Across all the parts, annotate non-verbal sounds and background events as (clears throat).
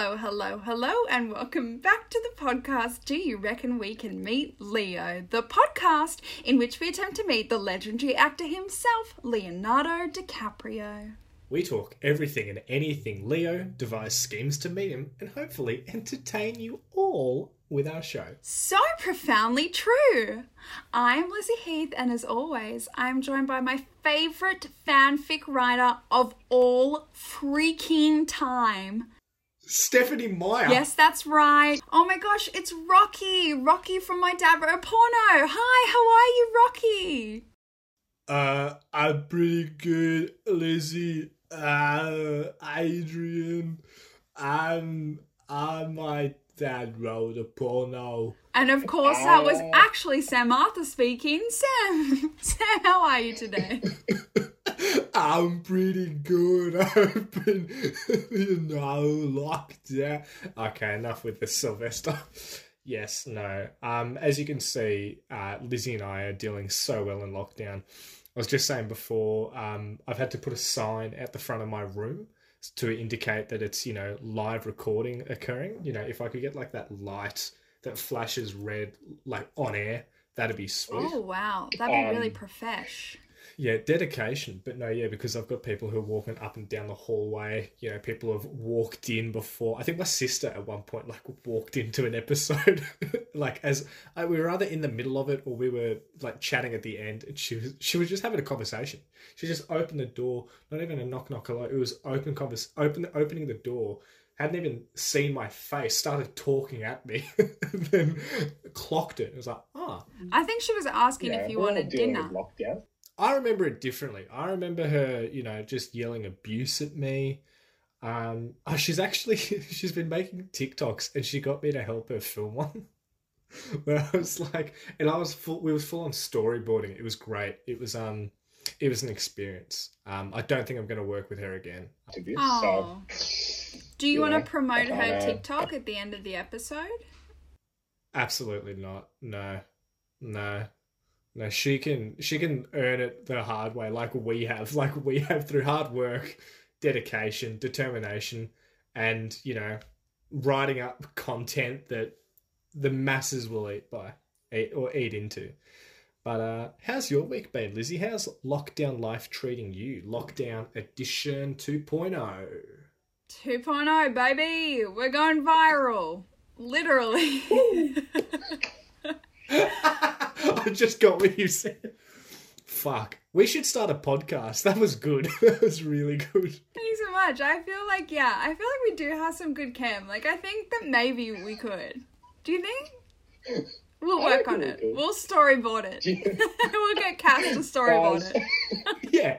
Hello, hello, hello, and welcome back to the podcast Do You Reckon We Can Meet Leo? The podcast in which we attempt to meet the legendary actor himself, Leonardo DiCaprio. We talk everything and anything Leo, devise schemes to meet him, and hopefully entertain you all with our show. So profoundly true. I'm Lizzie Heath, and as always, I'm joined by my favourite fanfic writer of all freaking time. Stephanie Meyer. Yes, that's right. Oh my gosh, it's Rocky. Rocky from My Dad Wrote a Porno. Hi, how are you, Rocky? Uh, I'm pretty good, Lizzie. Uh, Adrian. I'm, I'm my dad wrote a porno. And of course, that was actually Sam Arthur speaking. Sam, (laughs) Sam, how are you today? (laughs) I'm pretty good. (laughs) I've been, (laughs) you know, locked down. Okay, enough with this, Sylvester. (laughs) Yes, no. Um, as you can see, uh, Lizzie and I are dealing so well in lockdown. I was just saying before, um, I've had to put a sign at the front of my room to indicate that it's, you know, live recording occurring. You know, if I could get like that light that flashes red, like on air, that'd be sweet. Oh wow, that'd be really profesh. Yeah, dedication. But no, yeah, because I've got people who are walking up and down the hallway. You know, people have walked in before. I think my sister at one point like walked into an episode, (laughs) like as uh, we were either in the middle of it or we were like chatting at the end, and she was she was just having a conversation. She just opened the door, not even a knock knock. Like it was open convers open opening the door. Hadn't even seen my face, started talking at me, and (laughs) then clocked it. It was like, ah, I think she was asking if you we're wanted dealing dinner. with lockdown. I remember it differently. I remember her, you know, just yelling abuse at me. Um, oh, she's actually (laughs) she's been making TikToks, and she got me to help her film one. (laughs) Where I was like, and I was full. We was full on storyboarding. It was great. It was um, it was an experience. Um, I don't think I'm going to work with her again. Oh. so Do you Yeah, want to promote her uh, TikTok at the end of the episode? Absolutely not. No, no, no. She can she can earn it the hard way, like we have, (laughs) like we have through hard work, dedication, determination, and you know, writing up content that the masses will eat by, eat or eat into. But uh, how's your week been, Lizzie? How's lockdown life treating you? Lockdown edition oh. 2.0. 2.0, oh, baby. We're going viral. Literally. (laughs) (laughs) (laughs) I just got what you said. Fuck. We should start a podcast. That was good. (laughs) That was really good. Thank you so much. I feel like, yeah, I feel like we do have some good cam. Like, I think that maybe we could. Do you think? We'll work on it. could. We'll storyboard it. (laughs) we'll get cast to storyboard Guys. it. Yeah.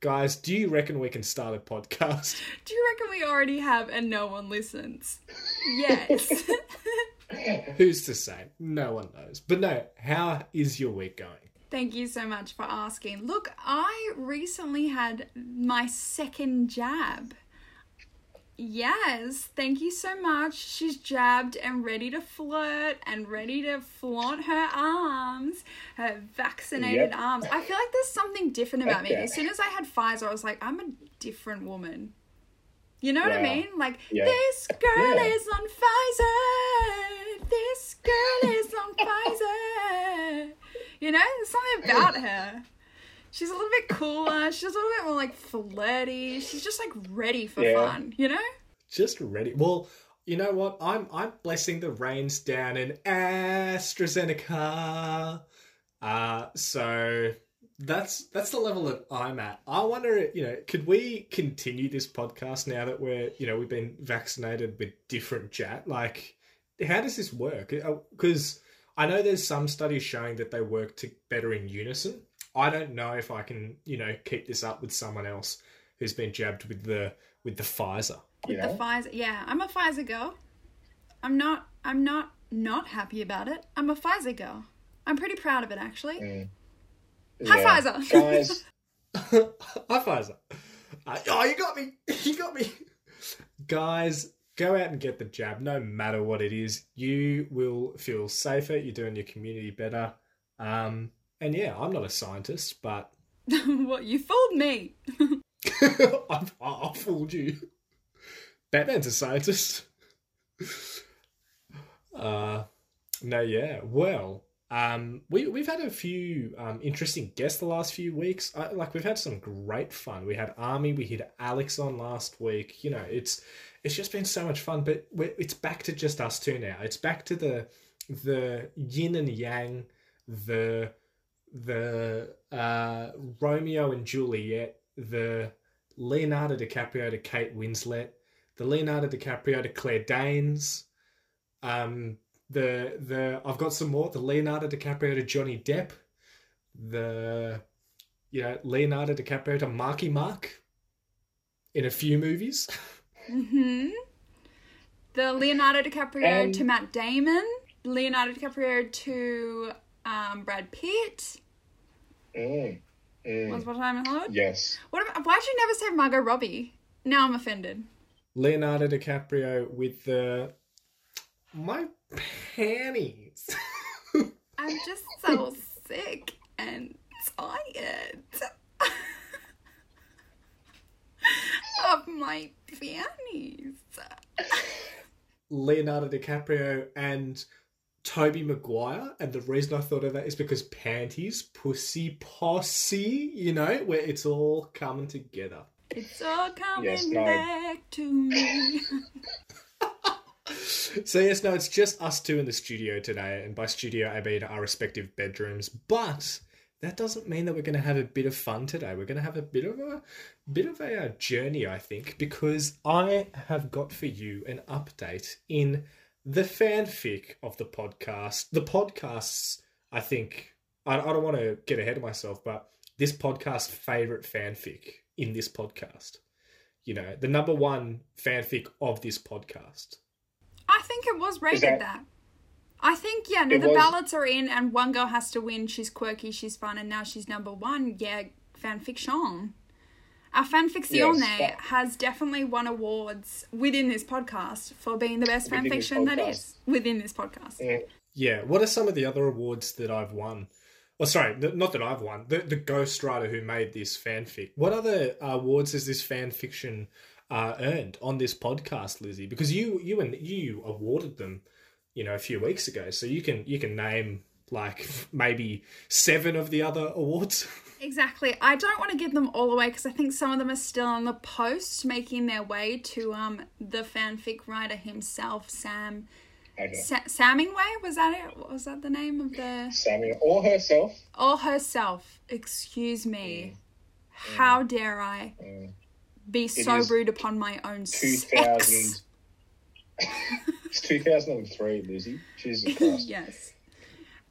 Guys, do you reckon we can start a podcast? Do you reckon we already have and no one listens? Yes. (laughs) Who's to say? No one knows. But no, how is your week going? Thank you so much for asking. Look, I recently had my second jab. Yes, thank you so much. She's jabbed and ready to flirt and ready to flaunt her arms, her vaccinated Yep. arms. I feel like there's something different about me. As soon as I had Pfizer, I was like, I'm a different woman. You know what I mean? Like, Yeah. this girl Yeah. is on Pfizer. This girl is on Pfizer. You know, there's something (laughs) about her. She's a little bit cooler. She's a little bit more like flirty. She's just like ready for Yeah. fun, you know? Just ready. Well, you know what? I'm I'm blessing the rains down in AstraZeneca. Uh so that's that's the level that I'm at. I wonder, you know, could we continue this podcast now that we're, you know, we've been vaccinated with different jat? Like, how does this work? Uh, because I know there's some studies showing that they work to better in unison. I don't know if I can, you know, keep this up with someone else who's been jabbed with the with the Pfizer. you The? Pfizer. Yeah, I'm a Pfizer girl. I'm not. I'm not not happy about it. I'm a Pfizer girl. I'm pretty proud of it actually. Mm. High. Pfizer. Guys, (laughs) High Pfizer. Uh, oh, you got me. (laughs) You got me. Guys, go out and get the jab, no matter what it is. You will feel safer. You're doing your community better. Um, and yeah, I'm not a scientist, but (laughs) what you fooled me. I've, I fooled you. Batman's a scientist. uh, no, yeah. Well, um, we we've had a few um, interesting guests the last few weeks. I, like we've had some great fun. We had Army, we had Alex on last week. You know, it's it's just been so much fun. But it's back to just us two now. It's back to the the yin and yang, the the uh, Romeo and Juliet, the Leonardo DiCaprio to Kate Winslet, the Leonardo DiCaprio to Claire Danes, um, the the I've got some more. The Leonardo DiCaprio to Johnny Depp, the you know Leonardo DiCaprio to Marky Mark in a few movies. hmm The Leonardo DiCaprio And- to Matt Damon, Leonardo DiCaprio to um, Brad Pitt. Mm, mm, Was what time in Hollywood? yes. What about, why did you never say Margot Robbie? Now I'm offended. Leonardo DiCaprio with the my panties. (laughs) I'm just so sick and tired of my panties. Leonardo DiCaprio and Tobey Maguire, and the reason I thought of that is because panties, pussy, posse, you know, where it's all coming together. It's all coming Yes, back to me. (laughs) So yes, no, it's just us two in the studio today, and by studio I mean our respective bedrooms. But that doesn't mean that we're going to have a bit of fun today. We're going to have a bit of a bit of a uh, journey, I think, because I have got for you an update in the fanfic of the podcast. The podcasts, I think, I, I don't want to get ahead of myself, but this podcast's favorite fanfic in this podcast. You know, the number one fanfic of this podcast. I think it was rated that... that- I think yeah, no, the was- ballots are in, and one girl has to win. She's quirky, she's fun, and now she's number one. Yeah, fanfiction. Our fanfiction Yes, there that- has definitely won awards within this podcast for being the best Within this fanfiction that podcast. is within this podcast. Mm, Yeah, what are some of the other awards that I've won? Oh, sorry, th- not that I've won. The the ghostwriter who made this fanfic. What other awards has this fan fiction uh, earned on this podcast, Lizzie? Because you you and you awarded them, you know, a few weeks ago. So you can you can name like maybe seven of the other awards. (laughs) Exactly. I don't want to give them all away because I think some of them are still on the post, making their way to um the fanfic writer himself, Sam. okay. Sa- Samingway was that it? Was that the name of the? Sammy or herself. or herself. Excuse me. How dare I Mm. Be so rude upon my own 2000. sex? (laughs) it's 2003, Lizzie. Jesus (laughs) Christ. yes.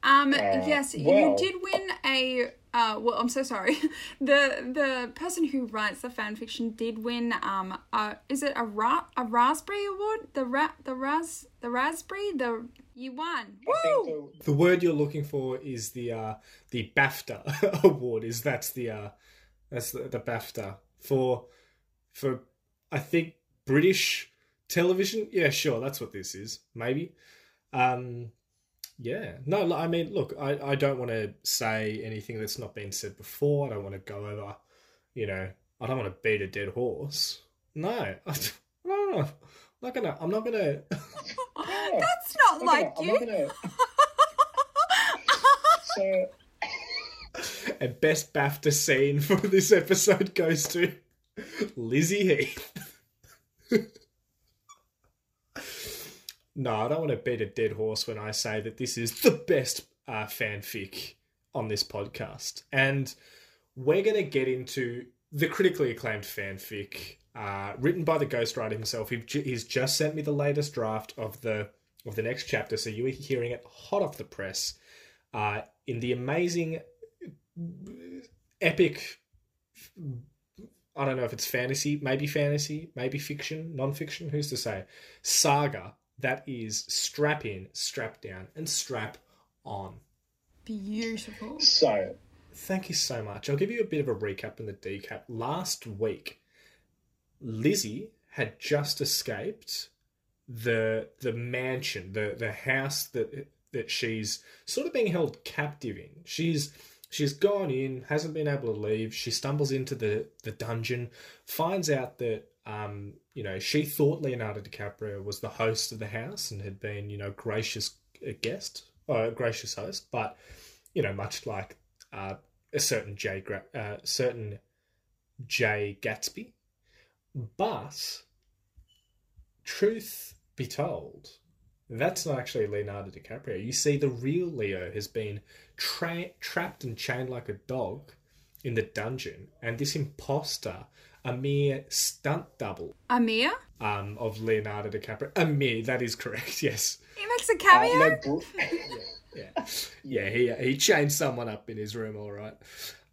Um. yes, you did win a. Uh. Well, I'm so sorry. (laughs) the The person who writes the fan fiction did win. Um. Uh. Is it a ra- a raspberry award? The ra- the ras the raspberry the you won. Woo! the, The word you're looking for is the uh, the BAFTA award. Is that's the uh, that's the, the BAFTA for for I think British television. Yeah, sure, that's what this is. Maybe. Um, yeah. No, I mean, look, I, I don't want to say anything that's not been said before. I don't want to go over, you know, I don't want to beat a dead horse. No, (laughs) I, no, no, I'm not gonna. I'm not gonna. (laughs) That's not I'm like gonna, you. I'm not gonna. (laughs) So And best BAFTA scene for this episode goes to Lizzie Heath. no, I don't want to beat a dead horse when I say that this is the best uh, fanfic on this podcast. And we're going to get into the critically acclaimed fanfic uh, written by the ghostwriter himself. He He's just sent me the latest draft of the of the next chapter, so you are hearing it hot off the press uh, in the amazing epic I don't know if it's fantasy, maybe fantasy, maybe fiction, non-fiction, who's to say? Saga that is strap in, strap down, and strap on. Beautiful. so Thank you so much. I'll give you a bit of a recap and the decap. Last week, Lizzie had just escaped the the mansion, the the house that that she's sort of being held captive in. She's she's gone in, hasn't been able to leave. She stumbles into the the dungeon, finds out that um, you know, she thought Leonardo DiCaprio was the host of the house and had been, you know, gracious uh, guest or a gracious host, but you know, much like uh, a certain Jay, Gra- uh, certain Jay Gatsby. But truth be told, that's not actually Leonardo DiCaprio. You see, the real Leo has been tra- trapped and chained like a dog in the dungeon, and this imposter, a mere stunt double Amir? um, of Leonardo DiCaprio. A mere, that is correct. (laughs) Yes, He makes a Uh, cameo? no, Br- (laughs) yeah, yeah. He he chained someone up in his room, all right.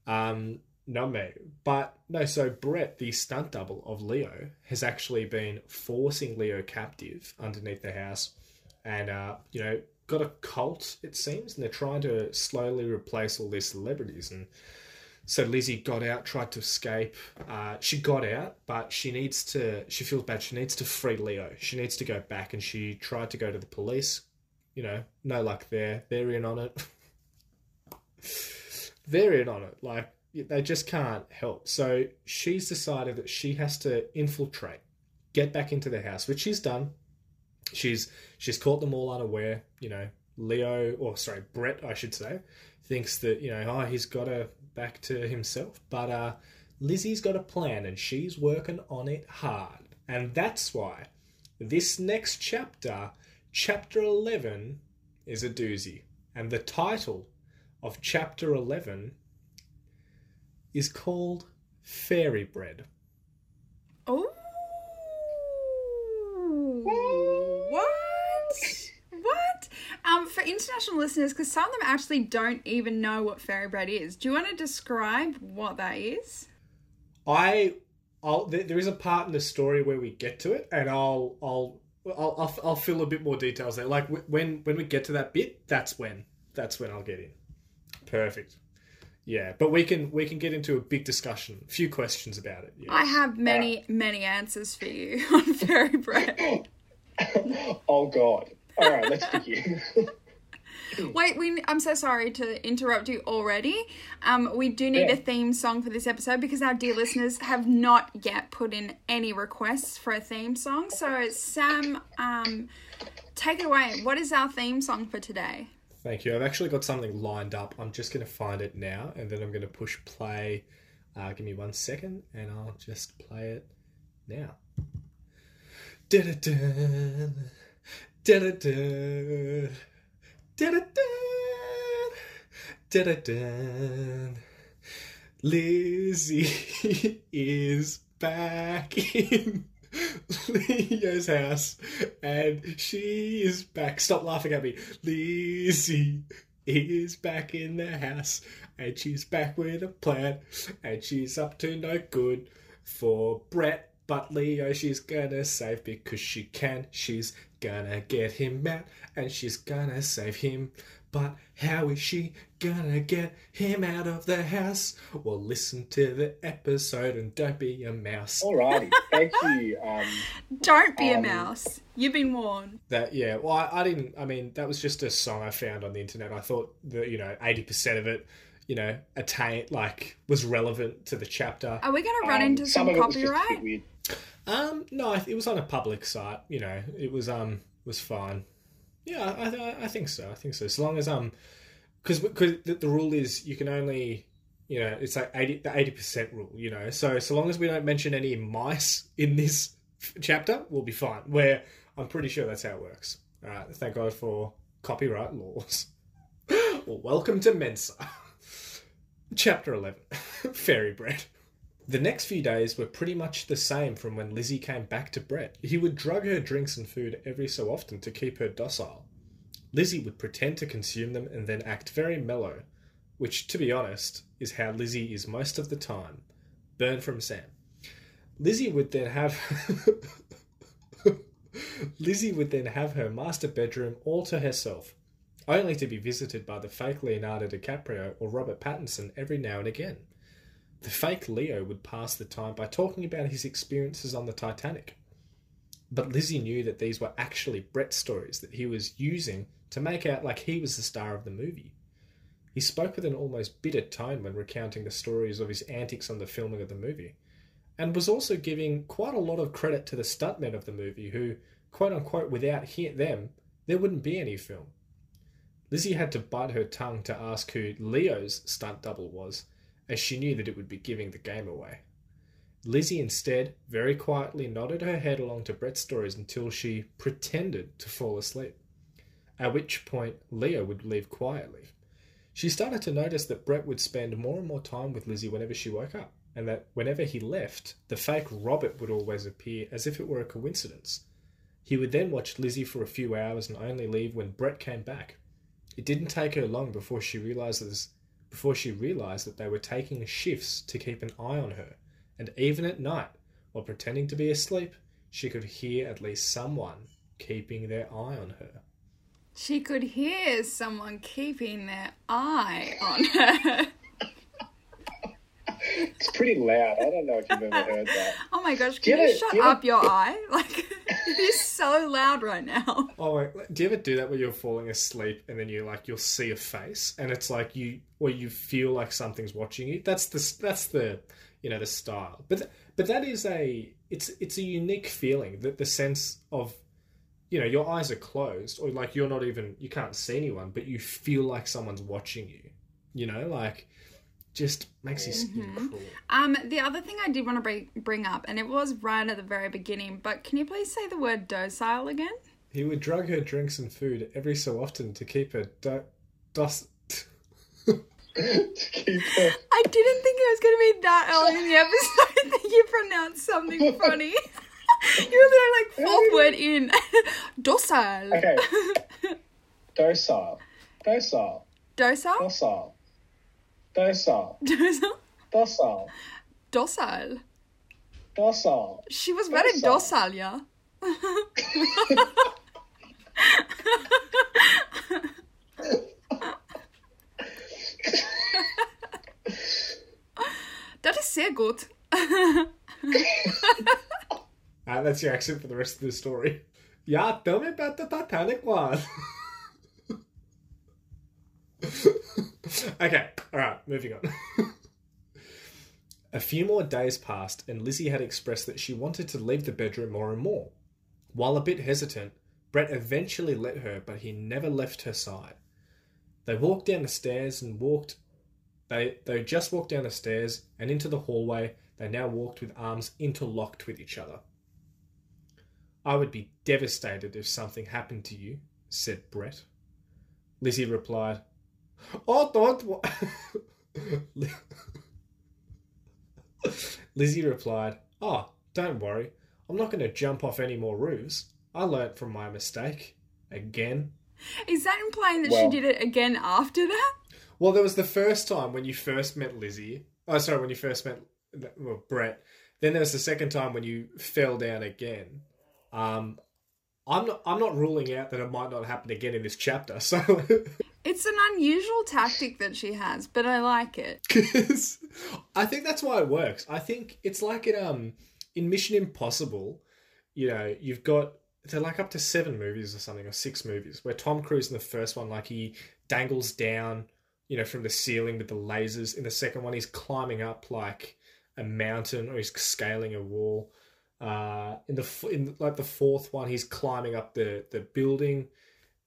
Um, not me, but no. So Brett, the stunt double of Leo, has actually been forcing Leo captive underneath the house, and uh, you know, got a cult it seems, and they're trying to slowly replace all these celebrities and. So Lizzie got out, tried to escape. Uh, she got out, but she needs to. She feels bad. She needs to free Leo. She needs to go back, and she tried to go to the police. You know, no luck there. They're in on it. (laughs) They're in on it. Like they just can't help. So she's decided that she has to infiltrate, get back into the house, which she's done. She's she's caught them all unaware. You know, Leo, or sorry, Brett, I should say, thinks that you know, oh, he's got her back to himself. But uh, Lizzie's got a plan, and she's working on it hard, and that's why this next chapter, chapter eleven, is a doozy, and the title of chapter eleven is called Fairy Bread. Oh. What? What? Um, for international listeners, because some of them actually don't even know what fairy bread is. Do you want to describe what that is? I, I'll, there, there is a part in the story where we get to it, and I'll, I'll, I'll, I'll, I'll fill a bit more details there. Like when, when we get to that bit, that's when, that's when I'll get in. Perfect. Yeah, but we can, we can get into a big discussion, a few questions about it. Yeah. I have many, many answers for you (laughs) on fairy bread. (laughs) oh God! All right, let's begin. (laughs) (laughs) Wait, we. I'm so sorry to interrupt you already. Um, we do need Yeah. a theme song for this episode because our dear listeners have not yet put in any requests for a theme song. So, Sam, um, take it away. What is our theme song for today? Thank you. I've actually got something lined up. I'm just going to find it now, and then I'm going to push play. Uh, give me one second, and I'll just play it now. Da-da-da, da-da-da, da-da-da. Lizzie (laughs) is back in (laughs) Leo's house, and she is back. Stop laughing at me. Lizzie is back in the house, and she's back with a plan, and she's up to no good for Brett. But Leo, she's gonna save because she can. She's gonna get him out, and she's gonna save him. But how is she gonna get him out of the house? Well, listen to the episode and don't be a mouse. Alrighty, (laughs) thank you. Um, Don't be a Um, mouse. You've been warned. That yeah, well, I, I didn't. I mean, that was just a song I found on the internet. I thought that you know, eighty percent of it, you know, attain like was relevant to the chapter. Are we going to run um, into some, of it was just a bit copyright? Um, no, it was on a public site. You know, it was um was fine. Yeah, I I, think so. I think so. As long as um, because because the, the rule is you can only. You know, it's like 80, the eighty percent rule. You know, so so long as we don't mention any mice in this chapter, we'll be fine. Where I'm pretty sure that's how it works. All right, thank God for copyright laws. (gasps) well, welcome to Mensa, (laughs) chapter eleven, (laughs) fairy bread. The next few days were pretty much the same from when Lizzie came back to Brett. He would drug her drinks and food every so often to keep her docile. Lizzie would pretend to consume them and then act very mellow, which, to be honest, is how Lizzie is most of the time. Burn from Sam. Lizzie would then have. (laughs) Lizzie would then have her master bedroom all to herself, only to be visited by the fake Leonardo DiCaprio or Robert Pattinson every now and again. The fake Leo would pass the time by talking about his experiences on the Titanic. But Lizzie knew that these were actually Brett's stories that he was using to make out like he was the star of the movie. He spoke with an almost bitter tone when recounting the stories of his antics on the filming of the movie, and was also giving quite a lot of credit to the stuntmen of the movie, who, quote unquote, without he- them, there wouldn't be any film. Lizzie had to bite her tongue to ask who Leo's stunt double was, as she knew that it would be giving the game away. Lizzie instead very quietly nodded her head along to Brett's stories until she pretended to fall asleep, at which point Leo would leave quietly. She started to notice that Brett would spend more and more time with Lizzie whenever she woke up, and that whenever he left, the fake Robert would always appear as if it were a coincidence. He would then watch Lizzie for a few hours and only leave when Brett came back. It didn't take her long before she realized this, before she realized that they were taking shifts to keep an eye on her, and even at night, while pretending to be asleep, she could hear at least someone keeping their eye on her. She could hear someone keeping their eye on her. (laughs) It's pretty loud. I don't know if you've ever heard that. (laughs) Oh my gosh, Do you can you ever- shut do you ever- up your (laughs) eye? (laughs) Like, it is so loud right now. Oh, wait, do you ever do that where you're falling asleep and then you like you'll see a face and it's like you or you feel like something's watching you? That's the that's the you know the style. But but that is a it's it's a unique feeling that the sense of you know your eyes are closed or like you're not even you can't see anyone but you feel like someone's watching you. You know, like just makes your skin crawl. Um, the other thing I did want to bring, bring up, and it was right at the very beginning, but can you please say the word docile again? He would drug her drinks and food every so often to keep her do- dos- (laughs) to keep her. I didn't think it was going to be that early in the episode (laughs) that you pronounced something funny. (laughs) you were literally like fourth word in. Docile. Okay. Docile. Docile. Docile? Docile. Docile. Docile? Docile. Docile. Docile. She was very Docile. docile, yeah. that is sehr gut. (laughs) Ah, that's your accent for the rest of the story. Yeah, tell me about the Titanic one. (laughs) okay, alright, moving on. a few more days passed, and Lizzie had expressed that she wanted to leave the bedroom more and more. While a bit hesitant, Brett eventually let her, but he never left her side. They walked down the stairs and walked. They, they just walked down the stairs and into the hallway. They now walked with arms interlocked with each other. I would be devastated if something happened to you, said Brett. Lizzie replied, Oh, don't. Wa-. Lizzie replied, Oh, don't worry. I'm not going to jump off any more roofs. I learnt from my mistake. Again. Is that implying that Well- she did it again after that? Well, there was the first time when you first met Lizzie. Oh, sorry, when you first met well, Brett. Then there was the second time when you fell down again. Um, I'm not. I'm not ruling out that it might not happen again in this chapter. So, (laughs) It's an unusual tactic that she has, but I like it. (laughs) because I think that's why it works. I think it's like in um in Mission Impossible. You know, you've got they're like up to seven movies or something, or six movies, where Tom Cruise in the first one, like he dangles down, you know, from the ceiling with the lasers. In the second one, he's climbing up like a mountain or he's scaling a wall. Uh, in the in like the fourth one, he's climbing up the the building.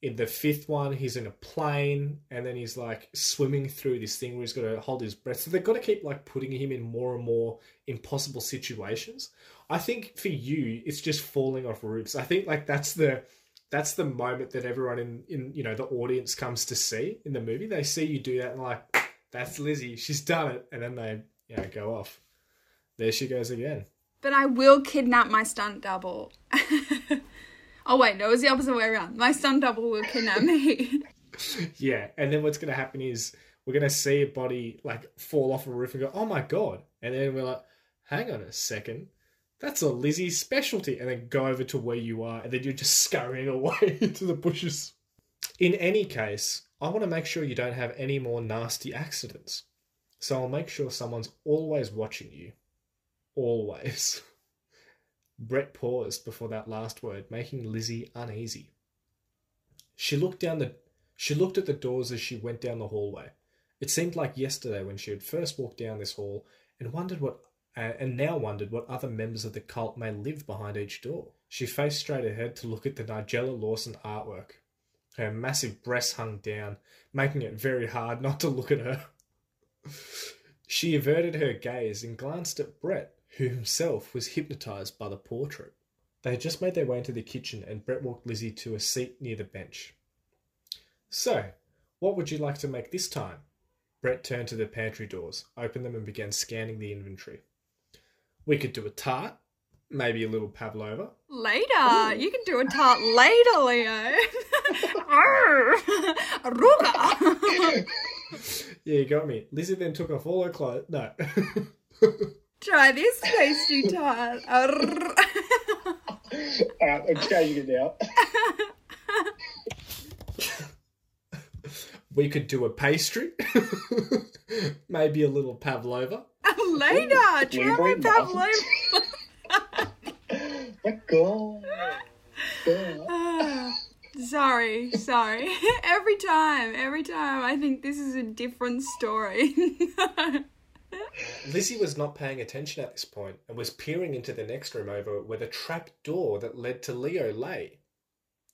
In the fifth one, he's in a plane, and then he's like swimming through this thing where he's got to hold his breath. So they've got to keep like putting him in more and more impossible situations. I think for you, it's just falling off roofs. I think like that's the that's the moment that everyone in in you know the audience comes to see in the movie. They see you do that and like that's Lizzie, she's done it, and then they you know go off. There she goes again. But I will kidnap my stunt double. (laughs) oh wait, no, it was the opposite way around. My stunt double will kidnap me. (laughs) Yeah, and then what's to happen is we're to see a body like fall off a roof and go, "Oh my god!" And then we're like, "Hang on a second, that's a Lizzie specialty," and then go over to where you are, and then you're just scurrying (laughs) away into the bushes. In any case, I want to make sure you don't have any more nasty accidents, so I'll make sure someone's always watching you, always. (laughs) Brett paused before that last word, making Lizzie uneasy. She looked down the she looked at the doors as she went down the hallway. It seemed like yesterday when she had first walked down this hall and wondered what and now wondered what other members of the cult may live behind each door. She faced straight ahead to look at the Nigella Lawson artwork. Her massive breasts hung down, making it very hard (laughs) not to look at her. She averted her gaze and glanced at Brett, who himself was hypnotized by the portrait. They had just made their way into the kitchen, and Brett walked Lizzie to a seat near the bench. So, what would you like to make this time? Brett turned to the pantry doors, opened them, and began scanning the inventory. We could do a tart, maybe a little pavlova. Later. You can do a tart later, Leo. (laughs) Aruga. (laughs) Yeah, you got me. Lizzie then took off all her clothes. No. (laughs) Try this tasty tart. Alright, I'm changing it now. we could do a pastry, (laughs) maybe a little pavlova. Later. Try my Blueberry pavlova. My God. God. Ah, sorry, sorry. (laughs) Every time, every time, I think this is a different story. (laughs) Lizzie was not paying attention at this point and was peering into the next room over where the trap door that led to Leo lay.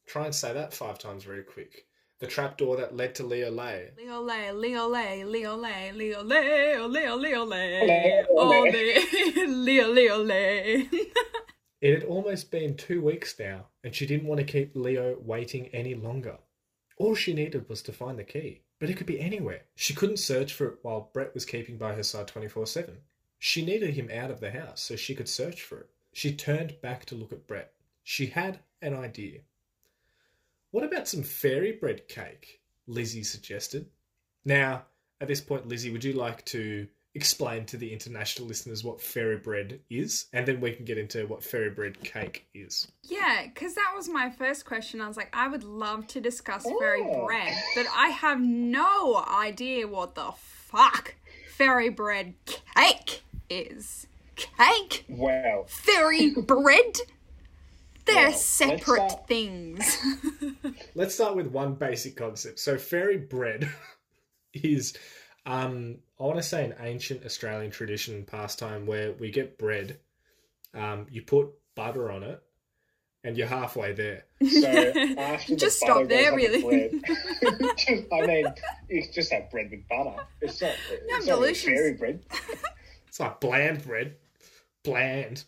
Try and say that five times very quick. The trap door that led to Leo lay. Leo lay, Leo lay, Leo lay, Leo lay, oh, Leo, Leo lay, Leo oh, lay. lay, (laughs) Leo, Leo lay. (laughs) It had almost been two weeks now, and she didn't want to keep Leo waiting any longer. All she needed was to find the key, but it could be anywhere. She couldn't search for it while Brett was keeping by her side 24 7. She needed him out of the house so she could search for it. She turned back to look at Brett. She had an idea. What about some fairy bread cake? Lizzie suggested. Now, at this point, Lizzie, would you like to explain to the international listeners what fairy bread is? And then we can get into what fairy bread cake is. Yeah, because that was my first question. I was like, I would love to discuss fairy Oh. bread, but I have no idea what the fuck fairy bread cake is. Cake? Wow. Fairy bread? They're Well, let's separate start- things. (laughs) Let's start with one basic concept. So, fairy bread (laughs) is, um, I want to say, an ancient Australian tradition and pastime where we get bread, um, you put butter on it, and you're halfway there. (laughs) So after the Just butter stop there, goes on the really. bread- just, (laughs) (laughs) I mean, it's just that bread with butter. It's not. It's not really fairy bread. It's like bland bread, bland.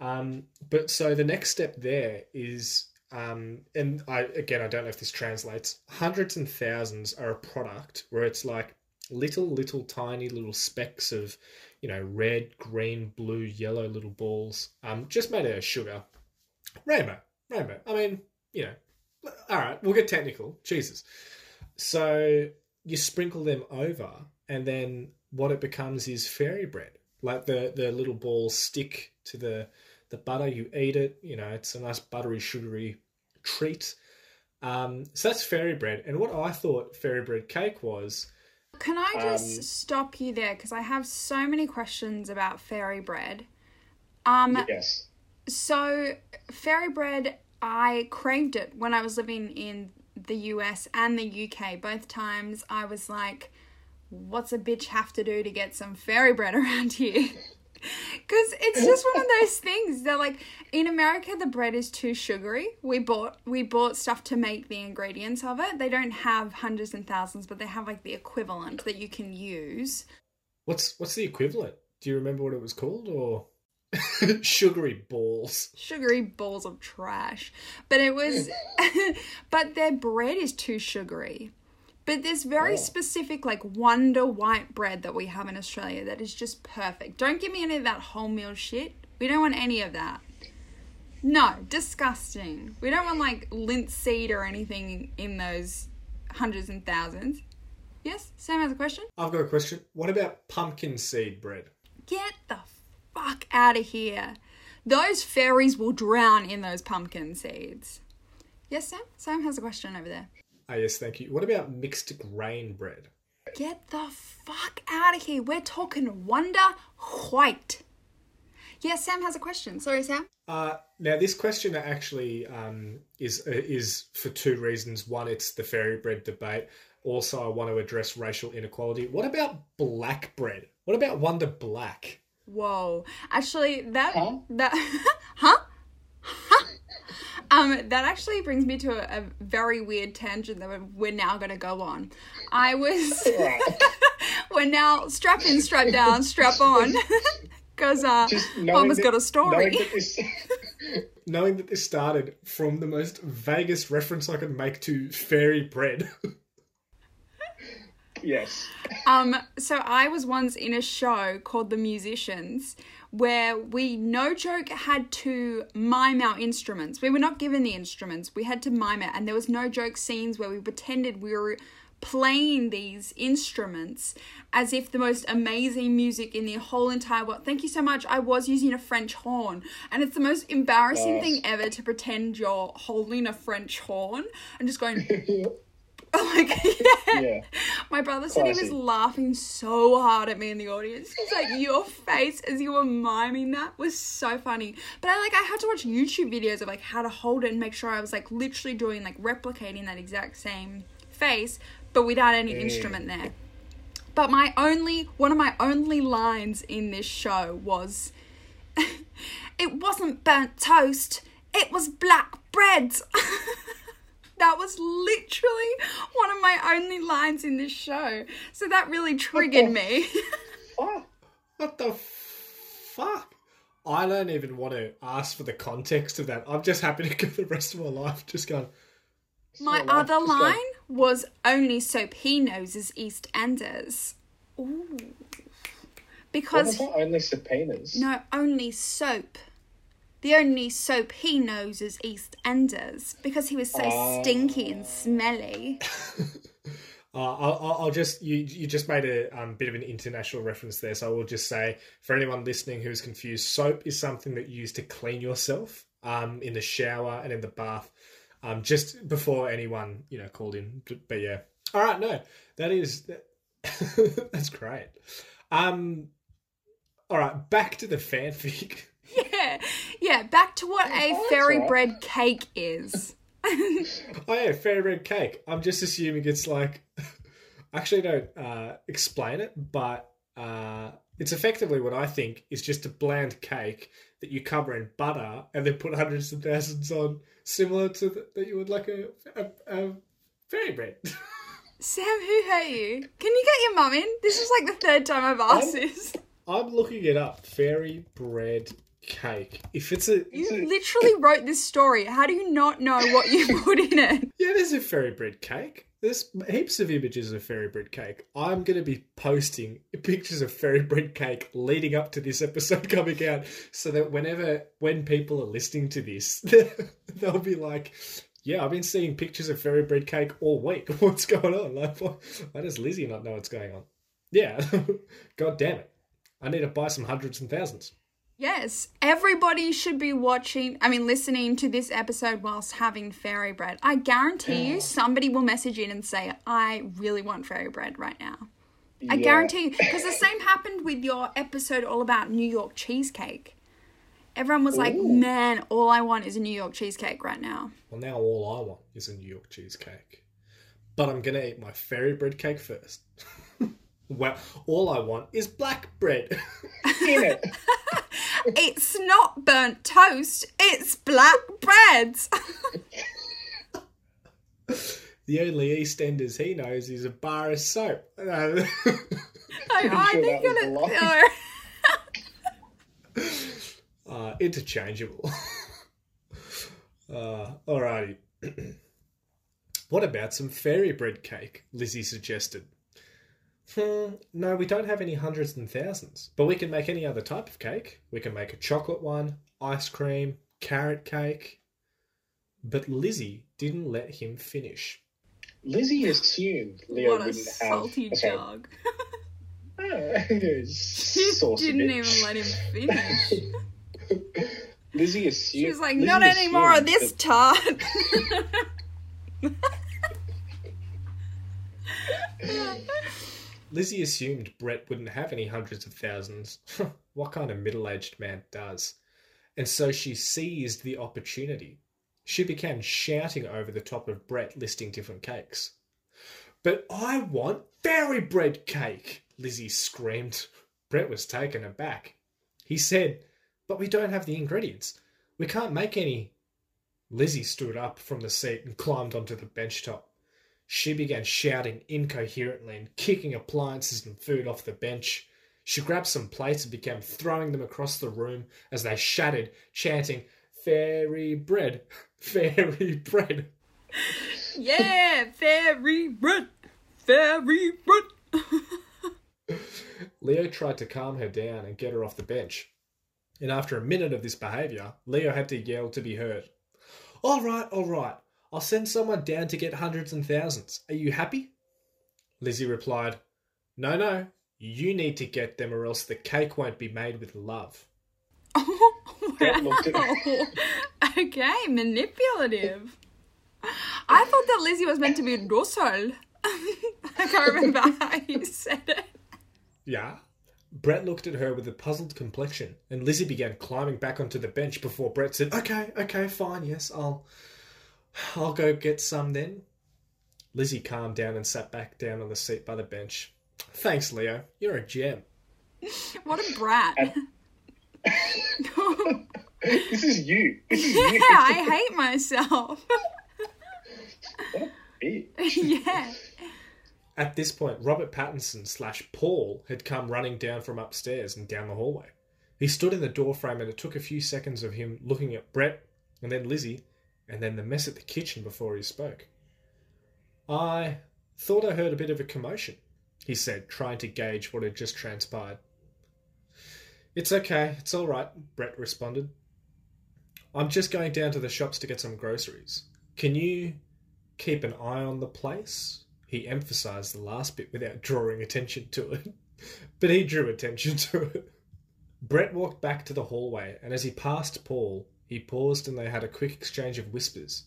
Um, but so the next step there is, um, and I again I don't know if this translates. Hundreds and thousands are a product where it's like little, little, tiny little specks of, you know, red, green, blue, yellow little balls, um, just made out of sugar. Rainbow, rainbow. I mean, you know, all right, we'll get technical. Jesus. So you sprinkle them over, and then what it becomes is fairy bread. Like the the little balls stick to the the butter. You eat it. You know, it's a nice buttery, sugary treat. Um, so that's fairy bread. And what I thought fairy bread cake was, Can I just Um, stop you there? Because I have so many questions about fairy bread. Um, Yes. So, fairy bread, I craved it when I was living in the US and the UK. Both times I was like, what's a bitch have to do to get some fairy bread (laughs) around here? Because it's just one of those things that, like, in America, the bread is too sugary. We bought we bought stuff to make the ingredients of it. They don't have hundreds and thousands, but they have like the equivalent that you can use. what's what's the equivalent? Do you remember what it was called, or (laughs) sugary balls? sugary balls of trash. But it was, (laughs) but their bread is too sugary. But there's very Oh. specific, like Wonder White bread that we have in Australia that is just perfect. Don't give me any of that wholemeal shit. We don't want any of that. No, disgusting. We don't want like linseed or anything in those hundreds and thousands. Yes, Sam has a question. I've got a question. What about pumpkin seed bread? Get the fuck out of here. Those fairies will drown in those pumpkin seeds. Yes, Sam? Sam has a question over there. Ah, yes, thank you. What about mixed grain bread? Get the fuck out of here. We're talking Wonder White. Yes, Sam has a question. Sorry, Sam. Uh, now, this question actually um, is uh, is for two reasons. One, it's the fairy bread debate. Also, I want to address racial inequality. What about black bread? What about Wonder Black? Whoa. Actually, that Huh? that (laughs) huh? Huh? Um, that actually brings me to a, a very weird tangent that we're, we're now going to go on. I was, (laughs) we're now strap in, strap down, strap on, (laughs) because uh, knowing Mama's that- got a knowing story. that this- (laughs) Knowing that this started from the most vaguest reference I could make to fairy bread. yes. Um, so I was once in a show called The Musicians where we, no joke, had to mime our instruments. We were not given the instruments, we had to mime it, and there was no joke scenes where we pretended we were playing these instruments as if the most amazing music in the whole entire world. Thank you so much. I was using a French horn, and it's the most embarrassing Nice. thing ever to pretend you're holding a French horn and just going (laughs) (laughs) like yeah. Yeah. My brother said he was laughing so hard at me in the audience. He's like, "Your face as you were miming that was so funny." But I like, I had to watch YouTube videos of like how to hold it and make sure I was like literally doing like replicating that exact same face, but without any instrument there. But my only one of my only lines in this show was, (laughs) "It wasn't burnt toast. It was black bread." (laughs) That was literally one of my only lines in this show. So that really triggered me. (laughs) Fuck. What the fuck? I don't even want to ask for the context of that. I'm just happy to go the rest of my life just going, my other line was only soap he knows is East Enders. Ooh. Because? Only subpoenas. no, only soap. The only soap he knows is East Enders because he was so Ah. stinky and smelly. (laughs) Uh, I'll, I'll- just you you just made a um, bit of an international reference there, so I will just say for anyone listening who's confused, soap is something that you use to clean yourself um, in the shower and in the bath, um, just before anyone you know called in. But yeah, all right, no, that is (laughs) that's great. Um, all right, back to the fanfic. (laughs) Yeah, yeah. Back to what a fairy right. bread cake is. (laughs) Oh yeah, fairy bread cake. I'm just assuming it's like. (laughs) Actually, don't uh, explain it, but uh, it's effectively what I think is just a bland cake that you cover in butter and then put hundreds of thousands on, similar to the, that you would like a, a, a fairy bread. (laughs) Sam, who hurt you? Can you get your mum in? This is like the third time I've asked this. I'm looking it up. Fairy bread cake. If it's a You literally wrote this story. How do you not know what you (laughs) put in it? Yeah, there's a fairy bread cake. There's heaps of images of fairy bread cake. I'm going to be posting pictures of fairy bread cake leading up to this episode (laughs) coming out so that whenever, when people are listening to this, (laughs) they'll be like, yeah, I've been seeing pictures of fairy bread cake all week. What's going on? Like, why why does Lizzie not know what's going on? Yeah, god damn it. I need to buy some hundreds and thousands. Yes, everybody should be watching, I mean, listening to this episode whilst having fairy bread. I guarantee you somebody will message in and say, I really want fairy bread right now. I guarantee you. Because the same happened with your episode all about New York cheesecake. Everyone was like, man, all I want is a New York cheesecake right now. Well, now all I want is a New York cheesecake. But I'm going to eat my fairy bread cake first. (laughs) well, all I want is black bread. (laughs) In it. (laughs) It's not burnt toast, it's black bread. (laughs) the only EastEnders he knows is a bar of soap. No. I, I sure think that was it, no. uh, interchangeable. uh, alrighty. (clears throat) what about some fairy bread cake? Lizzie suggested. Hmm, no, we don't have any hundreds and thousands, but we can make any other type of cake. We can make a chocolate one, ice cream, carrot cake. But Lizzie didn't let him finish. Lizzie assumed Leo what a wouldn't have. salty sorry. jog. Oh, She didn't even let him finish. (laughs) Lizzie assumed. She was like, Lizzie not any more of this that- tart. (laughs) (laughs) Lizzie assumed Brett wouldn't have any hundreds of thousands. (laughs) what kind of middle aged man does? And so she seized the opportunity. She began shouting over the top of Brett, listing different cakes. But I want fairy bread cake, Lizzie screamed. Brett was taken aback. He said, But we don't have the ingredients. We can't make any. Lizzie stood up from the seat and climbed onto the bench top. She began shouting incoherently and kicking appliances and food off the bench. She grabbed some plates and began throwing them across the room as they shattered, chanting, Fairy bread, (laughs) fairy bread. Yeah, fairy bread, fairy bread. (laughs) Leo tried to calm her down and get her off the bench. And after a minute of this behaviour, Leo had to yell to be heard. All right, all right. I'll send someone down to get hundreds and thousands. Are you happy? Lizzie replied, No, no. You need to get them or else the cake won't be made with love. At (laughs) Wow. (laughs) okay, manipulative. I thought that Lizzie was meant to be docile. (laughs) I can't remember how you said it. Yeah? Brett looked at her with a puzzled complexion, and Lizzie began climbing back onto the bench before Brett said, Okay, okay, fine, yes, I'll I'll go get some then. Lizzie calmed down and sat back down on the seat by the bench. Thanks, Leo. You're a gem. (laughs) What a brat. (laughs) This is you. This is yeah, you. I hate myself. (laughs) Yeah. At this point, Robert Pattinson slash Paul had come running down from upstairs and down the hallway. He stood in the doorframe and it took a few seconds of him looking at Brett and then Lizzie and then the mess at the kitchen before he spoke. I thought I heard a bit of a commotion, he said, trying to gauge what had just transpired. It's okay, it's all right, Brett responded. I'm just going down to the shops to get some groceries. Can you keep an eye on the place? He emphasized the last bit without drawing attention to it, (laughs) but he drew attention to it. Brett walked back to the hallway, and as he passed Paul, he paused and they had a quick exchange of whispers.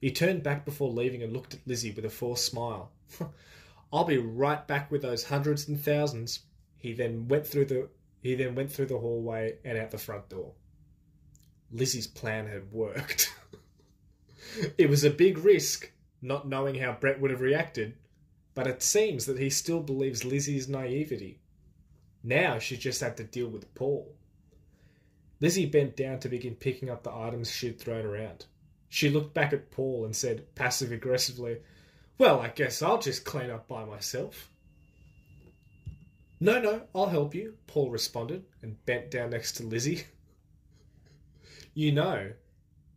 He turned back before leaving and looked at Lizzie with a forced smile. (laughs) I'll be right back with those hundreds and thousands. He then went through the he then went through the hallway and out the front door. Lizzie's plan had worked. (laughs) it was a big risk, not knowing how Brett would have reacted, but it seems that he still believes Lizzie's naivety. Now she just had to deal with Paul. Lizzie bent down to begin picking up the items she'd thrown around. She looked back at Paul and said, passive aggressively, Well, I guess I'll just clean up by myself. No, no, I'll help you, Paul responded and bent down next to Lizzie. (laughs) you know,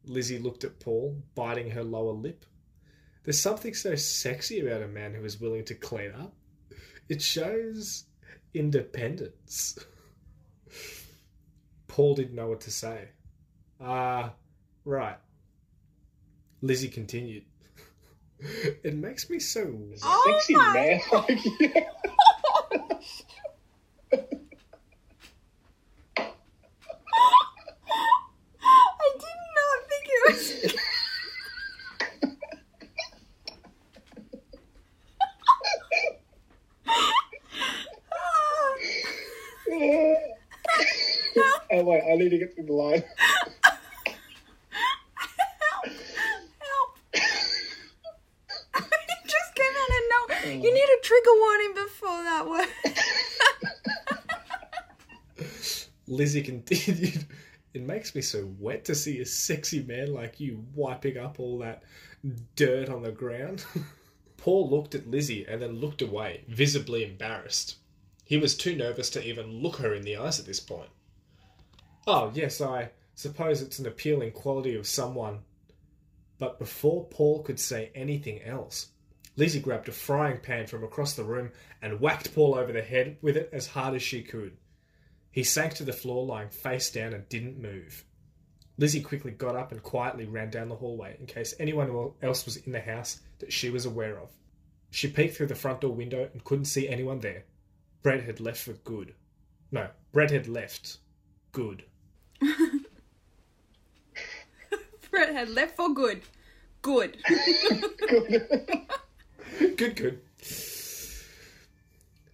Lizzie looked at Paul, biting her lower lip. There's something so sexy about a man who is willing to clean up. It shows independence. (laughs) Paul didn't know what to say. Ah, right. Lizzie continued. (laughs) It makes me so. Oh Sexy my man. (laughs) Like, yeah. (laughs) I did not think it was. oh wait, I need to get through the line. (laughs) Help! it (laughs) just came out of no. You need a trigger warning before that word. (laughs) Lizzie continued. It makes me so wet to see a sexy man like you wiping up all that dirt on the ground. Paul looked at Lizzie and then looked away, visibly embarrassed. He was too nervous to even look her in the eyes at this point. Oh, yes, I suppose it's an appealing quality of someone. But before Paul could say anything else, Lizzie grabbed a frying pan from across the room and whacked Paul over the head with it as hard as she could. He sank to the floor, lying face down, and didn't move. Lizzie quickly got up and quietly ran down the hallway in case anyone else was in the house that she was aware of. She peeked through the front door window and couldn't see anyone there. Brett had left for good. No, Brett had left. Good. (laughs) Brett had left for good. Good. (laughs) Good, good.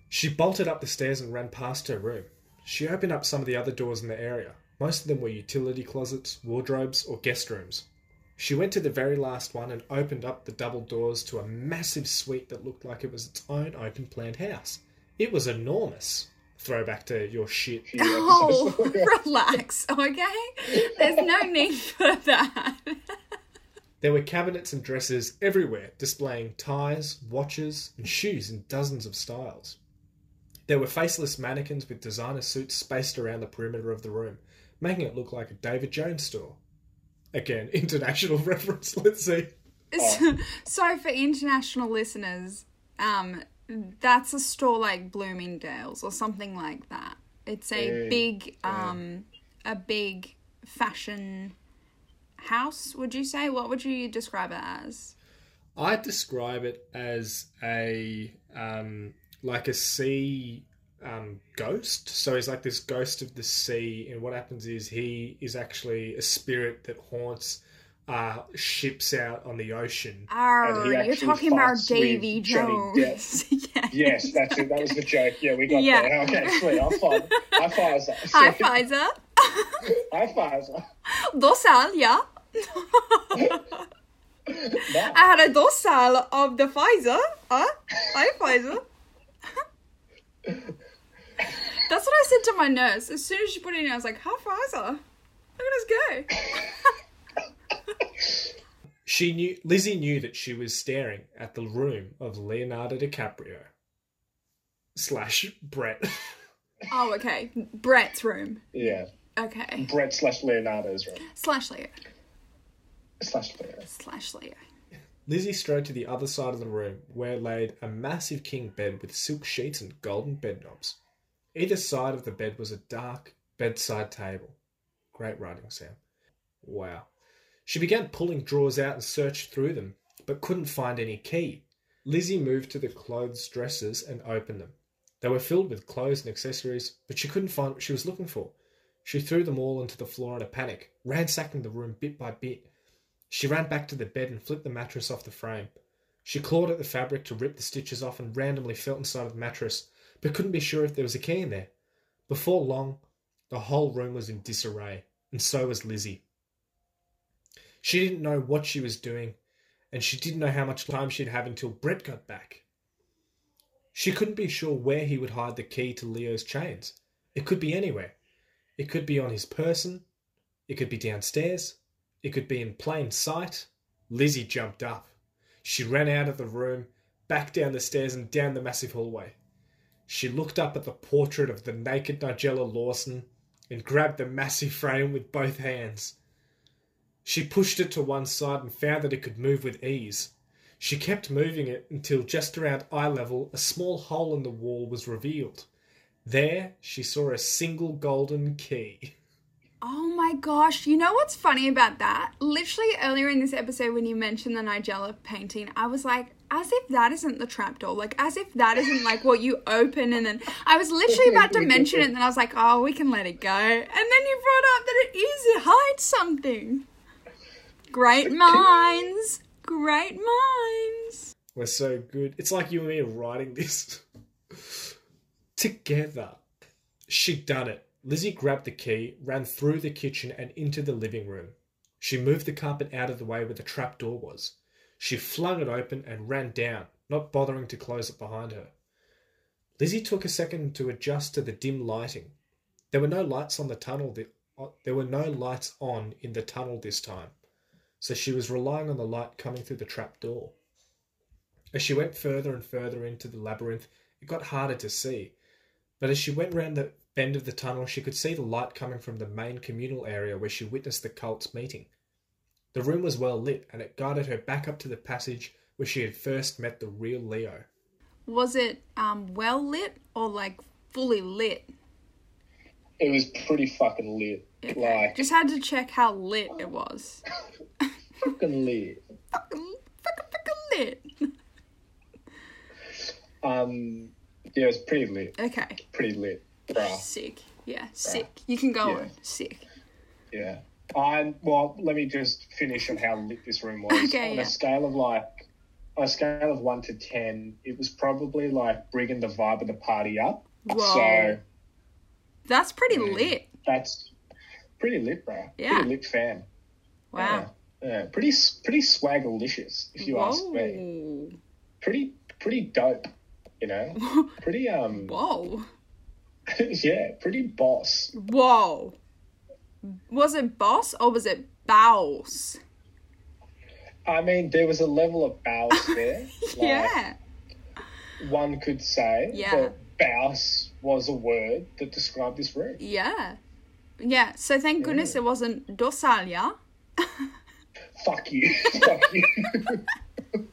She bolted up the stairs and ran past her room. She opened up some of the other doors in the area. Most of them were utility closets, wardrobes, or guest rooms. She went to the very last one and opened up the double doors to a massive suite that looked like it was its own open planned house. It was enormous. Throwback to your shit. (laughs) (laughs) Oh, relax, okay? There's no need for that. There were cabinets and dressers everywhere, displaying ties, watches, and shoes in dozens of styles. There were faceless mannequins with designer suits spaced around the perimeter of the room, making it look like a David Jones store. Again, (laughs) international reference, let's see. So, so for international listeners, um, that's a store like Bloomingdale's or something like that. It's a Yeah, big, um, a big fashion house. Would you say? What would you describe it as? I describe it as a um, like a sea um, ghost. So he's like this ghost of the sea, and what happens is he is actually a spirit that haunts uh, ships out on the ocean. Arr, he you're talking about fights with Davy Jones. (laughs) yes. Yes, that's it. That was the joke. Yeah, we got Yeah. there. Okay, sweet. High five. High (laughs) five. sir. Hi, Pfizer. High five. sir. (laughs) Dosal, yeah. No. I had a dosal of the Pfizer. Huh? Hi, Pfizer. That's what I said to my nurse. As soon as she put it in, I was like, hi, Pfizer. Look at us go. (laughs) She knew Lizzie knew that she was staring at the room of Leonardo DiCaprio slash Brett. (laughs) Oh, okay. Brett's room. Yeah. Okay. Brett slash Leonardo's room. Slash Leo. Slash Leo. Slash Leo. Lizzie strode to the other side of the room, where laid a massive king bed with silk sheets and golden bed knobs. Either side of the bed was a dark bedside table. Great writing, Sam. Wow. She began pulling drawers out and searched through them, but couldn't find any key. Lizzie moved to the clothes dressers and opened them. They were filled with clothes and accessories, but she couldn't find what she was looking for. She threw them all onto the floor in a panic, ransacking the room bit by bit. She ran back to the bed and flipped the mattress off the frame. She clawed at the fabric to rip the stitches off and randomly felt inside of the mattress, but couldn't be sure if there was a key in there. Before long, the whole room was in disarray, and so was Lizzie. She didn't know what she was doing, and she didn't know how much time she'd have until Brett got back. She couldn't be sure where he would hide the key to Leo's chains. It could be anywhere. It could be on his person. It could be downstairs. It could be in plain sight. Lizzie jumped up. She ran out of the room, back down the stairs, and down the massive hallway. She looked up at the portrait of the naked Nigella Lawson and grabbed the massive frame with both hands. She pushed it to one side and found that it could move with ease. She kept moving it until just around eye level a small hole in the wall was revealed. There she saw a single golden key. Oh my gosh, you know what's funny about that? Literally earlier in this episode when you mentioned the Nigella painting, I was like, as if that isn't the trapdoor. Like as if that isn't like what you open and then I was literally about to mention it and then I was like, oh we can let it go. And then you brought up that it is it hides something. Great minds. Great minds. We're so good. It's like you and me are writing this (laughs) together. She'd done it. Lizzie grabbed the key, ran through the kitchen and into the living room. She moved the carpet out of the way where the trap door was. She flung it open and ran down, not bothering to close it behind her. Lizzie took a second to adjust to the dim lighting. There were no lights on the tunnel. th- There were no lights on in the tunnel this time, so she was relying on the light coming through the trap door. As she went further and further into the labyrinth, it got harder to see. But as she went round the bend of the tunnel, she could see the light coming from the main communal area where she witnessed the cult's meeting. The room was well lit, and it guided her back up to the passage where she had first met the real Leo. Was it um well lit or like fully lit? It was pretty fucking lit. Like, Just had to check how lit it was. fucking lit. Fucking fucking fucking lit. Um, yeah, it was pretty lit. Okay. Pretty lit, bruh. Sick. Yeah, sick. You can go Yeah. on. Sick. Yeah. I well, let me just finish on how lit this room was. Okay, on yeah. a scale of like, on a scale of one to ten, it was probably like bringing the vibe of the party up. Whoa. So That's pretty Mm. lit. that's pretty lit, bro. Yeah. Pretty lit fan. Wow. Yeah. yeah. Pretty pretty swaggerlicious, if you ask me. Whoa. Pretty pretty dope. You know. (laughs) pretty um. Whoa. (laughs) yeah, pretty boss. Whoa. Was it boss or was it bows? I mean, there was a level of bows (laughs) there. like, yeah. One could say Yeah. that bouse was a word that described this room. Yeah. Yeah. So thank goodness it wasn't yeah? (laughs) Fuck you. Fuck you. (laughs)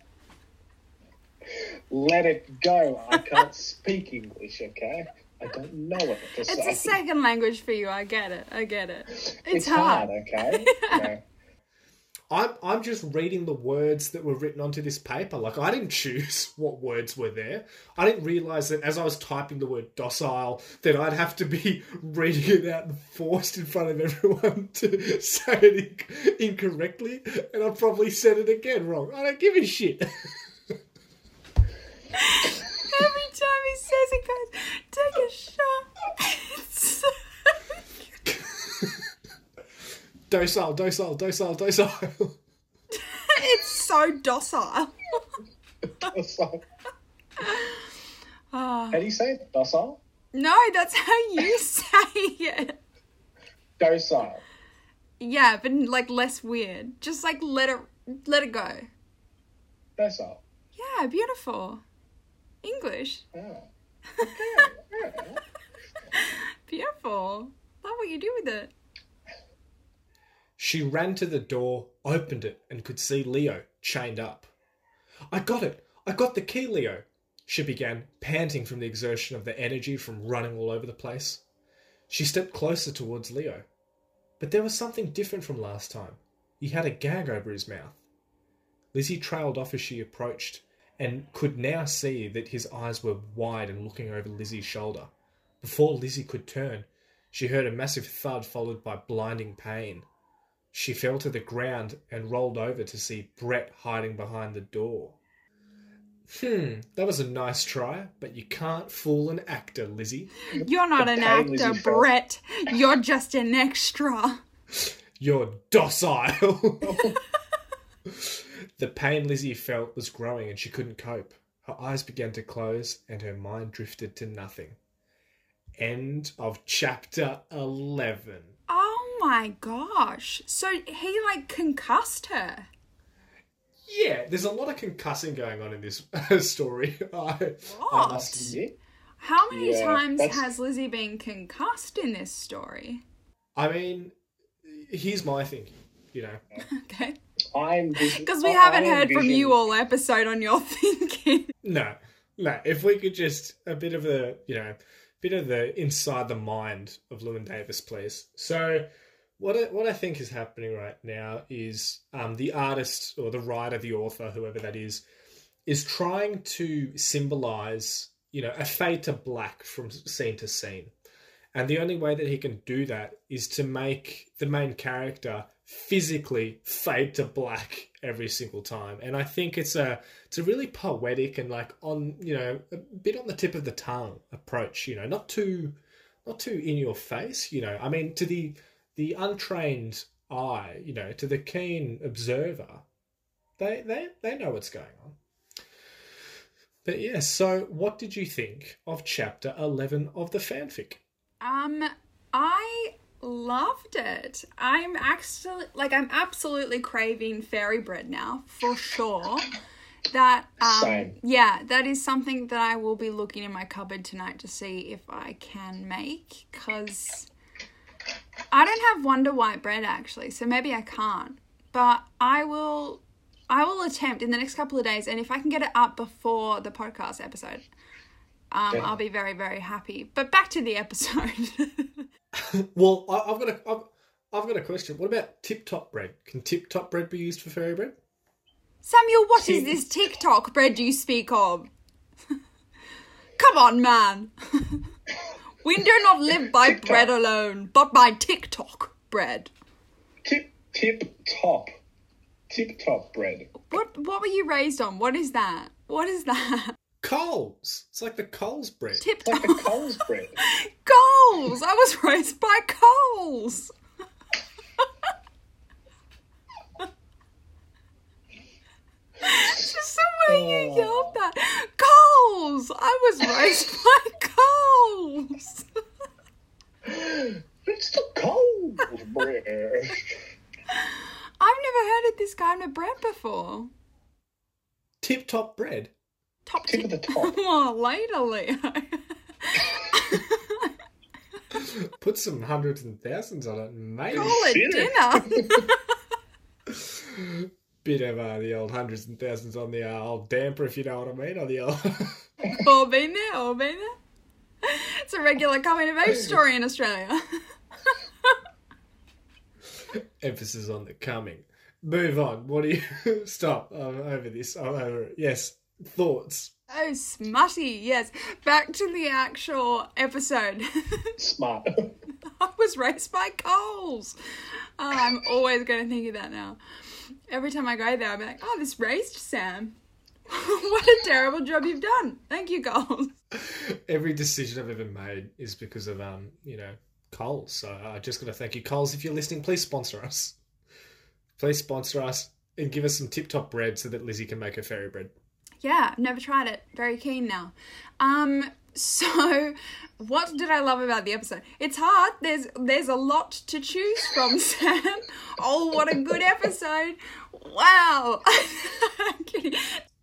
Let it go. I can't speak English, okay? I don't know what to It's say. a second language for you. I get it. I get it. It's, It's hard. hard, okay? (laughs) Know, I'm I'm just reading the words that were written onto this paper. Like I didn't (laughs) choose what words were there. I didn't realize that as I was typing the word docile, that I'd have to be (laughs) reading it out and forced in front of everyone (laughs) to say it inc- incorrectly, and I probably said it again wrong. I don't give a shit. Every time he says it, goes, take a shot. It's so... docile, docile, docile, docile. (laughs) it's so docile. docile. Ah. How do you say it? Docile? No, that's how you (laughs) say it. Docile. Yeah, but like less weird. Just like let it let it go. Docile. Yeah, beautiful. English. Oh. (laughs) Beautiful. Love what you do with it. She ran to the door, opened it, and could see Leo chained up. I got it! I got the key, Leo! She began, panting from the exertion of the energy from running all over the place. She stepped closer towards Leo. But there was something different from last time. He had a gag over his mouth. Lizzie trailed off as she approached, and could now see that his eyes were wide and looking over Lizzie's shoulder. Before Lizzie could turn, she heard a massive thud followed by blinding pain. She fell to the ground and rolled over to see Brett hiding behind the door. Hmm, that was a nice try, but you can't fool an actor, Lizzie. You're not (laughs) an pain Lizzie actor, felt. Brett. You're just an extra. You're docile. (laughs) the pain Lizzie felt was growing and she couldn't cope. Her eyes began to close and her mind drifted to nothing. End of chapter 11. Oh my gosh. So he like concussed her. Yeah, there's a lot of concussing going on in this (laughs) story. I, (laughs) I must admit. How many Yeah, times that's- has Lizzie been concussed in this story? I mean, here's my thinking. You know, (laughs) Okay. I'm Because we haven't heard from you all episode on your thinking. no, no. If we could just a bit of the, you know, bit of the inside the mind of Llewyn Davis, please. So, what I, what I think is happening right now is um, the artist or the writer, the author, whoever that is, is trying to symbolize, you know, a fade to black from scene to scene. And the only way that he can do that is to make the main character physically fade to black every single time. And I think it's a it's a really poetic and like on you know a bit on the tip of the tongue approach. You know, not too not too in your face. You know, I mean to the the untrained eye, you know, to the keen observer, they they they know what's going on. But yeah, so what did you think of chapter eleven of the fanfic? Um, I loved it. I'm actually like I'm absolutely craving fairy bread now for sure. That um Same. yeah, that is something that I will be looking in my cupboard tonight to see if I can make cuz I don't have Wonder White bread actually, so maybe I can't. But I will I will attempt in the next couple of days and if I can get it up before the podcast episode, um, Yeah. I'll be very, very happy. But back to the episode. (laughs) (laughs) Well, I, I've got a I've, I've got a question. What about tip top bread? Can tip top bread be used for fairy bread? Samuel, what is this TikTok bread you speak of? (laughs) Come on, man. We do not live (laughs) by TikTok. bread alone, but by TikTok bread. Tip tip top. Tip top bread. What what were you raised on? What is that? What is that? Coles. It's like the Coles bread. Tip Like the Coles bread. (laughs) Coles. I was raised by Coles. Just the way you yelled that. Coles. I was raised by Coles. (laughs) it's the Coles, bread. I've never heard of this kind of bread before. Tip top bread. Top tip, tip of the top. (laughs) oh, later, Leo. (laughs) Put some hundreds and thousands on it, Maybe Call it dinner. Bit of uh, the old hundreds and thousands on the uh, old damper, if you know what I mean, on the old. All been there, All been there. It's a regular coming of age story in Australia. (laughs) Emphasis on the coming. Move on. What do you (laughs) stop? I'm over this. I'm over it. Yes. Thoughts. Oh, smutty, yes. Back to the actual episode. (laughs) Smart. I was raised by Coles. Oh, I'm always going to think of that now. Every time I go there, I'm like, oh, this raised Sam. (laughs) what a terrible job you've done. Thank you, Coles. (laughs) Every decision I've ever made is because of um, you know, Coles. So I just got to thank you, Coles. If you're listening, please sponsor us. Please sponsor us and give us some tip top bread so that Lizzie can make her fairy bread. Yeah, I've never tried it. Very keen now. Um, so (laughs) what did I love about the episode? It's hard. There's there's a lot to choose from, Sam. Oh, what a good episode! Wow.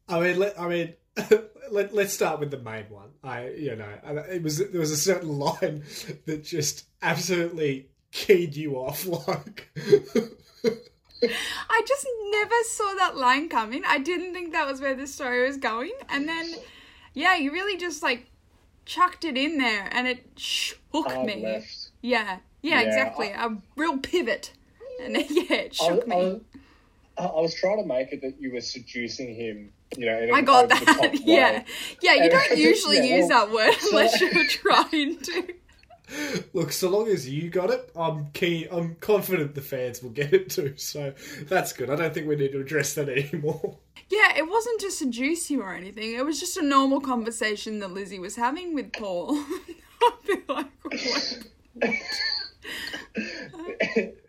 I'm kidding. I mean, let, I mean, (laughs) let, let's start with the main one. I, you know, it was there was a certain (laughs) line that just absolutely keyed you off. (laughs) Like, I just never saw that line coming. I didn't think that was where the story was going. And then, yeah, you really just like chucked it in there and it shook Hard me. left. Yeah, yeah, Yeah, exactly. A real pivot. And yeah, it shook I, me. I I was trying to make it that you were seducing him, you know, I got over-the-top that. way. (laughs) Yeah. Yeah, you And- don't (laughs) usually Yeah, use well, that word so- unless (laughs) you're trying to. look, so long as you got it, I'm keen. I'm confident the fans will get it too. So that's good. I don't think we need to address that anymore. Yeah, it wasn't to seduce you or anything. It was just a normal conversation that Lizzie was having with Paul. I feel like, what?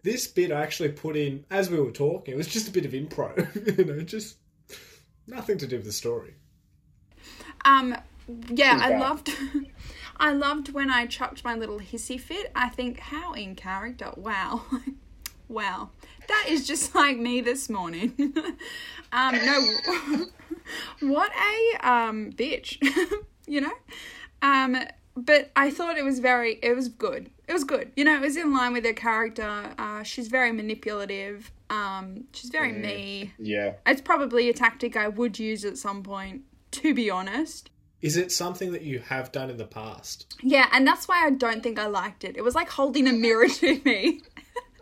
This bit I actually put in as we were talking. It was just a bit of improv, you know, just nothing to do with the story. Um, yeah, I loved. (laughs) I loved when I chucked my little hissy fit. I think how in character. Wow, (laughs) wow, that is just like me this morning. (laughs) um, no, what a um bitch, you know. Um, but I thought it was very. It was good. It was good. You know, it was in line with her character. Uh, she's very manipulative. Um, she's very me. Yeah. It's probably a tactic I would use at some point. To be honest. Is it something that you have done in the past? Yeah, and that's why I don't think I liked it. It was like holding a mirror to me.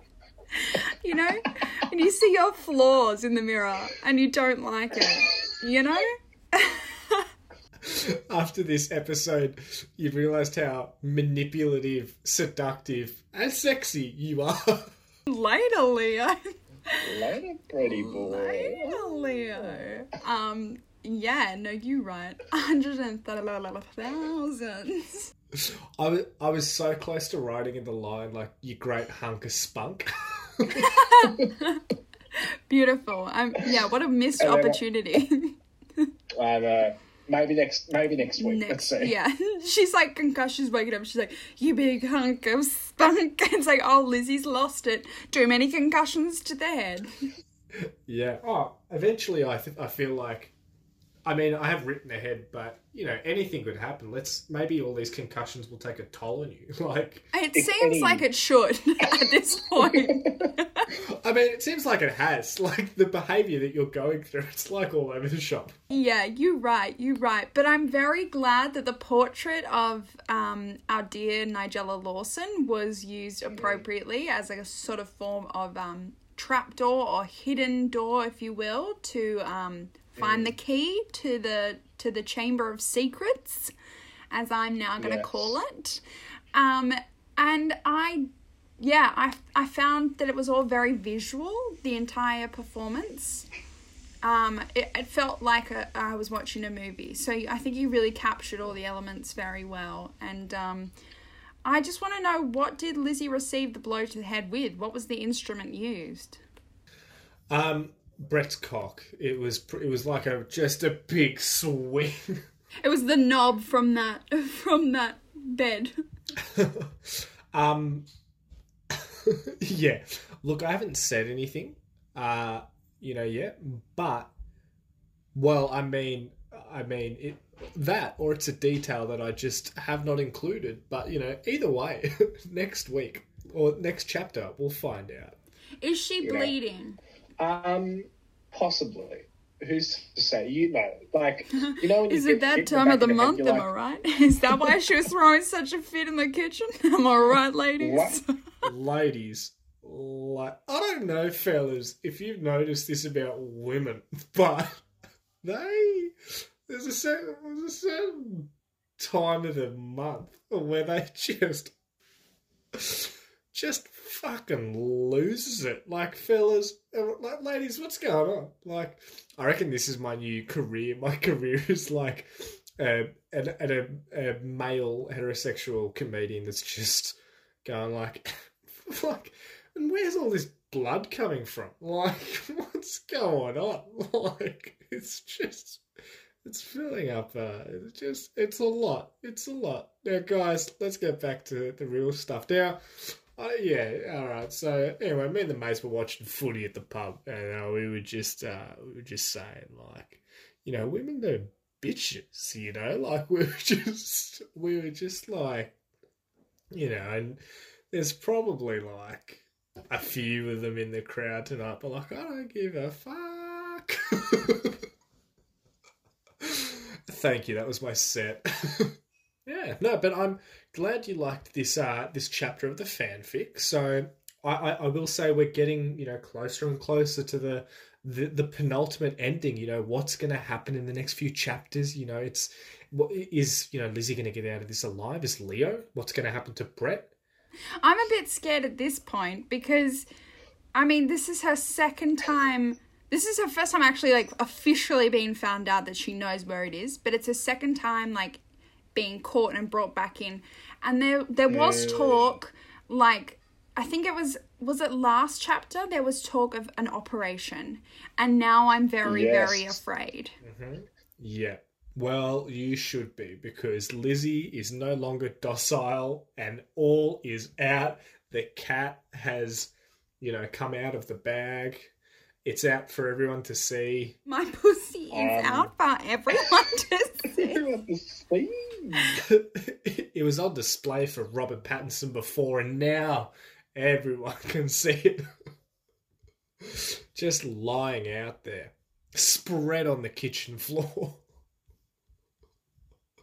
(laughs) you know? And you see your flaws in the mirror and you don't like it. You know? (laughs) (laughs) After this episode, you've realised how manipulative, seductive, and sexy you are. (laughs) Later, Leo. Later, pretty boy. Later, Leo. Um, yeah, no, you right. 130,000. I was, I was so close to writing in the line, like, you great hunk of spunk. (laughs) Beautiful. Um, yeah, what a missed And then I- opportunity. I know. Maybe next. Maybe next week. Let's see. yeah, (laughs) she's like concussed. She's waking up. She's like, "You big hunk of spunk." (laughs) It's like, oh, Lizzie's lost it. Too many concussions to the head. (laughs) yeah. Oh, eventually, I, th- I feel like. I mean, I have written ahead, but, you know, anything could happen. Let's. Maybe all these concussions will take a toll on you. (laughs) Like, It seems any- like it should (laughs) at this point. (laughs) I mean, it seems like it has. Like, the behaviour that you're going through, it's like all over the shop. yeah, you're right. You're right. But I'm very glad that the portrait of um, our dear Nigella Lawson was used appropriately as a sort of form of um, trapdoor or hidden door, if you will, to um, find the key to the to the chamber of secrets, as I'm now going to Yes. call it. Um, and I, yeah, I I found that it was all very visual. The entire performance. Um, it, it felt like a, I was watching a movie. So I think you really captured all the elements very well. And um, I just want to know what did Lizzie receive the blow to the head with? What was the instrument used? Um, Brett's cock. It was it was like a just a big swing. It was the knob from that (laughs) from that bed. (laughs) um, (laughs) yeah. Look, I haven't said anything, uh, you know, yet, but Well, I mean, I mean it that, or it's a detail that I just have not included. But you know, either way, next week or next chapter, we'll find out. Is she Yeah. bleeding? Um, possibly. Who's to say? You know, like you know. When you (laughs) Is it that hit in time of back the month? you're Am like, I right? (laughs) Is that why she was throwing such a fit in the kitchen? (laughs) Am I right, ladies? Ladies, like I don't know, fellas, if you've noticed this about women, but they there's a certain there's a certain time of the month where they just just fucking loses it. Like fellas, uh, like ladies, what's going on? Like, I reckon this is my new career. (laughs) My career is like uh, an, an, a, a male heterosexual comedian that's just going like, (laughs) like, and where's all this blood coming from? (laughs) Like, what's going on? Like, it's just. It's filling up. Uh, it's just, it's a lot. It's a lot. Now, guys, let's get back to the real stuff. Now, uh, yeah, all right. So anyway, me and the mates were watching footy at the pub, and uh, we were just, uh, we were just saying like, you know, women are bitches. You know, (laughs) like we were just, we were just like, you know, and there's probably like a few of them in the crowd tonight, but like, I don't give a fuck. (laughs) Thank you. That was my set. (laughs) yeah, no, but I'm glad you liked this uh this chapter of the fanfic. So I, I, I will say we're getting you know closer and closer to the the, the penultimate ending. You know what's going to happen in the next few chapters. You know it's what is you know Lizzie going to get out of this alive? Is Leo? What's going to happen to Brett? I'm a bit scared at this point because, I mean, this is her second time. This is her first time actually, like, officially being found out that she knows where it is, but it's her second time, like, being caught and brought back in. And there, there was Yeah. talk, like, I think it was, was it last chapter? There was talk of an operation. And now I'm very, very Yes. afraid. Yeah. Well, you should be because Lizzie is no longer docile and all is out. The cat has, you know, come out of the bag. It's out for everyone to see. My pussy is Um. out for everyone to see. (laughs) Everyone to see. (laughs) it was on display for Robert Pattinson before, and now everyone (laughs) can see it. Just lying out there, spread on the kitchen floor.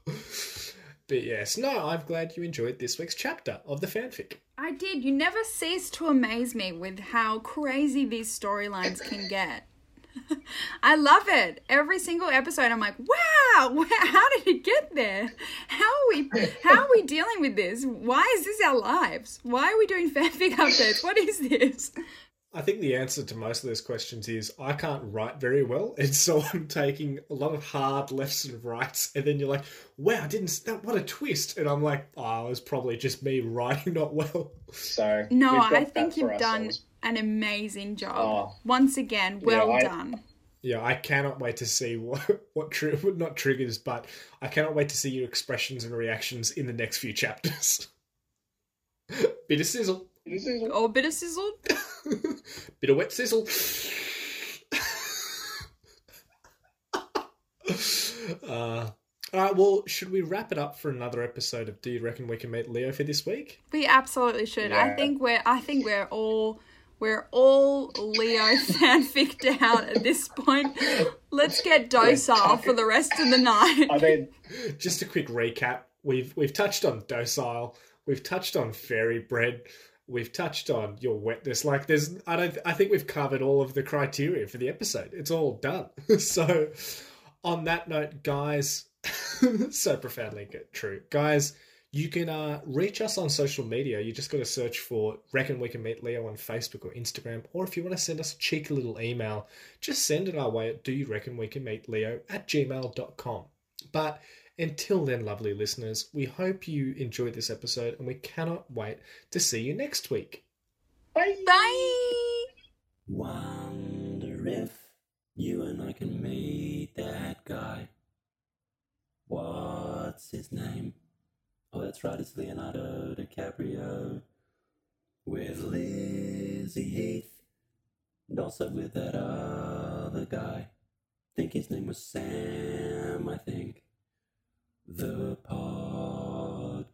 but yes, no, I'm glad you enjoyed this week's chapter of the fanfic. I did. You never cease to amaze me with how crazy these storylines can get. (laughs) I love it. Every single episode, I'm like, wow, (laughs) how did it get there? How are we? How are we dealing with this? Why is this our lives? Why are we doing fanfic updates? What is this? I think the answer to most of those questions is I can't write very well, (laughs) and so I'm taking a lot of hard lefts and rights, and then you're like, "Wow, I didn't that what a twist!" And I'm like, "Oh, it was probably just me writing not well." So No, I think you've done ourselves. An amazing job. Oh. Once again, well I- done. Yeah, I cannot wait to see (laughs) what what tri- not triggers, but I cannot wait to see your expressions and reactions in the next few chapters. Bit of sizzle, This (laughs) is Oh, bit of sizzle. bit of (laughs) wet sizzle. uh, all right, well, should we wrap it up for another episode of Do You Reckon We Can Meet Leo for this week? We absolutely should. I think we're. I think we're all. We're all Leo (laughs) fanficked out at this point. Let's get docile for the rest of the night. I mean, (laughs) Just a quick recap. We've we've touched on docile. We've touched on fairy bread. We've touched on your wetness. Like there's, I don't. I think we've covered all of the criteria for the episode. It's all done. (laughs) so, on that note, guys, so profoundly good, true, guys. You can uh, reach us on social media. You just got to search for Reckon We Can Meet Leo on Facebook or Instagram. Or if you want to send us a cheeky little email, just send it our way at Do You Reckon We Can Meet Leo at gmail.com. But until then, lovely listeners, we hope you enjoyed this episode and we cannot wait to see you next week. bye. Bye. Wonder if you and I can meet that guy. What's his name? Oh, that's right, it's Leonardo DiCaprio. With Lizzie Heath. And also with that uh, other guy. think his name was Sam, I think. The pod.